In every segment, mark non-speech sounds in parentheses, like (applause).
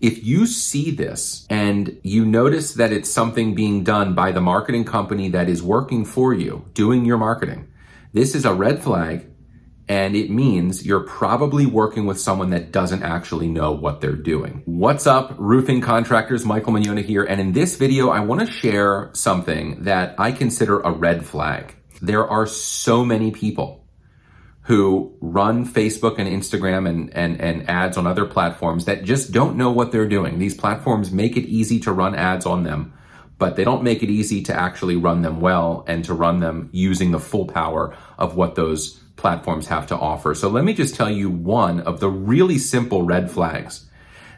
If you see this and you notice that it's something being done by the marketing company that is working for you, doing your marketing, this is a red flag and it means you're probably working with someone that doesn't actually know what they're doing. What's up, roofing contractors? Michael Mignona here, and in this video, I want to share something that I consider a red flag. There are so many people who run Facebook and Instagram and, and, and ads on other platforms that just don't know what they're doing. These platforms make it easy to run ads on them, but they don't make it easy to actually run them well and to run them using the full power of what those platforms have to offer. So let me just tell you one of the really simple red flags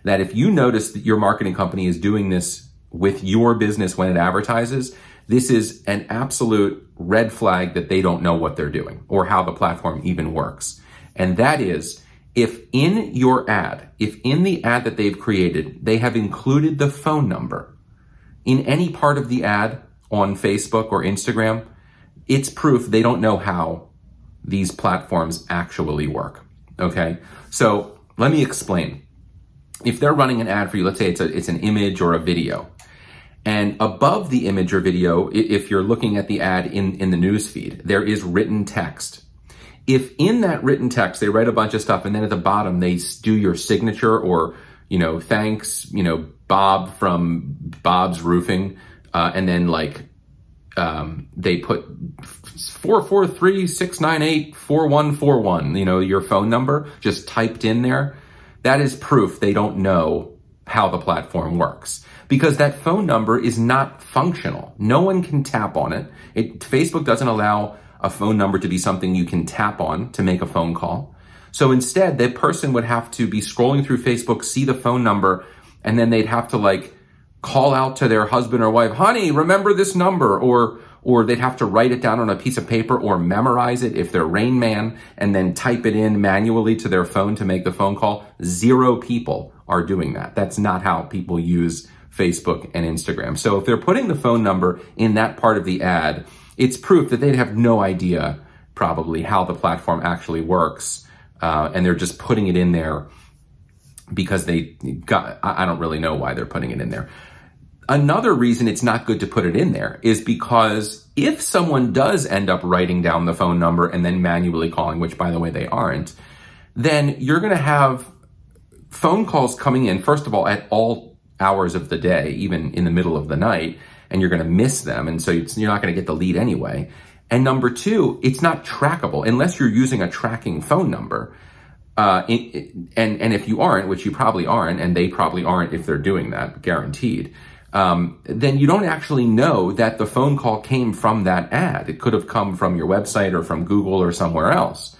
that if you notice that your marketing company is doing this with your business when it advertises, this is an absolute red flag that they don't know what they're doing or how the platform even works. And that is if in your ad, if in the ad that they've created, they have included the phone number in any part of the ad on Facebook or Instagram, it's proof they don't know how these platforms actually work. Okay. So let me explain. If they're running an ad for you, let's say it's a, it's an image or a video and above the image or video, if you're looking at the ad in, in the news feed, there is written text. If in that written text, they write a bunch of stuff and then at the bottom, they do your signature or, you know, thanks, you know, Bob from Bob's Roofing, uh, and then like, um, they put 443-698-4141, you know, your phone number just typed in there. That is proof they don't know how the platform works because that phone number is not functional. No one can tap on it. it. Facebook doesn't allow a phone number to be something you can tap on to make a phone call. So instead, that person would have to be scrolling through Facebook, see the phone number, and then they'd have to like call out to their husband or wife, honey, remember this number, or or they'd have to write it down on a piece of paper or memorize it if they're Rain Man and then type it in manually to their phone to make the phone call. Zero people are doing that. That's not how people use Facebook and Instagram. So if they're putting the phone number in that part of the ad, it's proof that they'd have no idea probably how the platform actually works. Uh, and they're just putting it in there because they got, I don't really know why they're putting it in there. Another reason it's not good to put it in there is because if someone does end up writing down the phone number and then manually calling, which by the way they aren't, then you're going to have phone calls coming in, first of all, at all hours of the day, even in the middle of the night, and you're going to miss them. And so you're not going to get the lead anyway. And number two, it's not trackable unless you're using a tracking phone number. Uh, and, and if you aren't, which you probably aren't, and they probably aren't if they're doing that, guaranteed, um, then you don't actually know that the phone call came from that ad. It could have come from your website or from Google or somewhere else.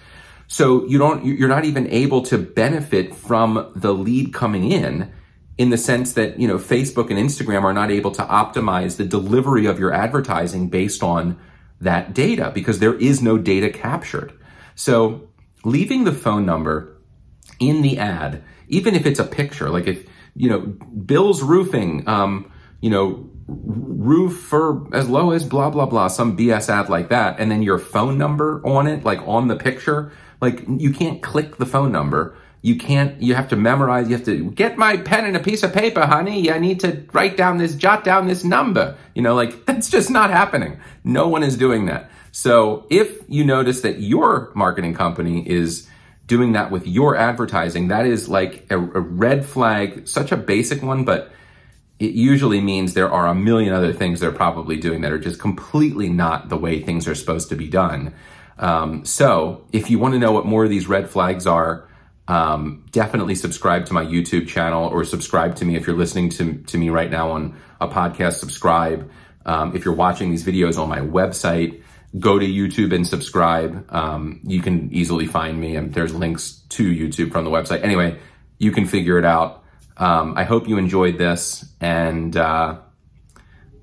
So you don't, you're not even able to benefit from the lead coming in in the sense that, you know, Facebook and Instagram are not able to optimize the delivery of your advertising based on that data because there is no data captured. So leaving the phone number in the ad, even if it's a picture, like if, you know, Bill's roofing, um, you know, roof for as low as blah, blah, blah, some BS ad like that. And then your phone number on it, like on the picture, like you can't click the phone number. You can't, you have to memorize, you have to get my pen and a piece of paper, honey. I need to write down this, jot down this number. You know, like (laughs) that's just not happening. No one is doing that. So if you notice that your marketing company is doing that with your advertising, that is like a, a red flag, such a basic one, but it usually means there are a million other things they're probably doing that are just completely not the way things are supposed to be done. Um, so if you want to know what more of these red flags are, um, definitely subscribe to my YouTube channel or subscribe to me if you're listening to, to me right now on a podcast, subscribe. Um, if you're watching these videos on my website, go to YouTube and subscribe. Um, you can easily find me and there's links to YouTube from the website. Anyway, you can figure it out. Um, I hope you enjoyed this, and uh,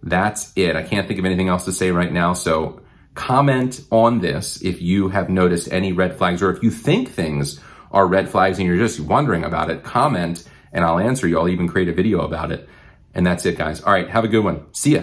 that's it. I can't think of anything else to say right now. So comment on this if you have noticed any red flags, or if you think things are red flags and you're just wondering about it. Comment, and I'll answer you. I'll even create a video about it. And that's it, guys. All right, have a good one. See ya.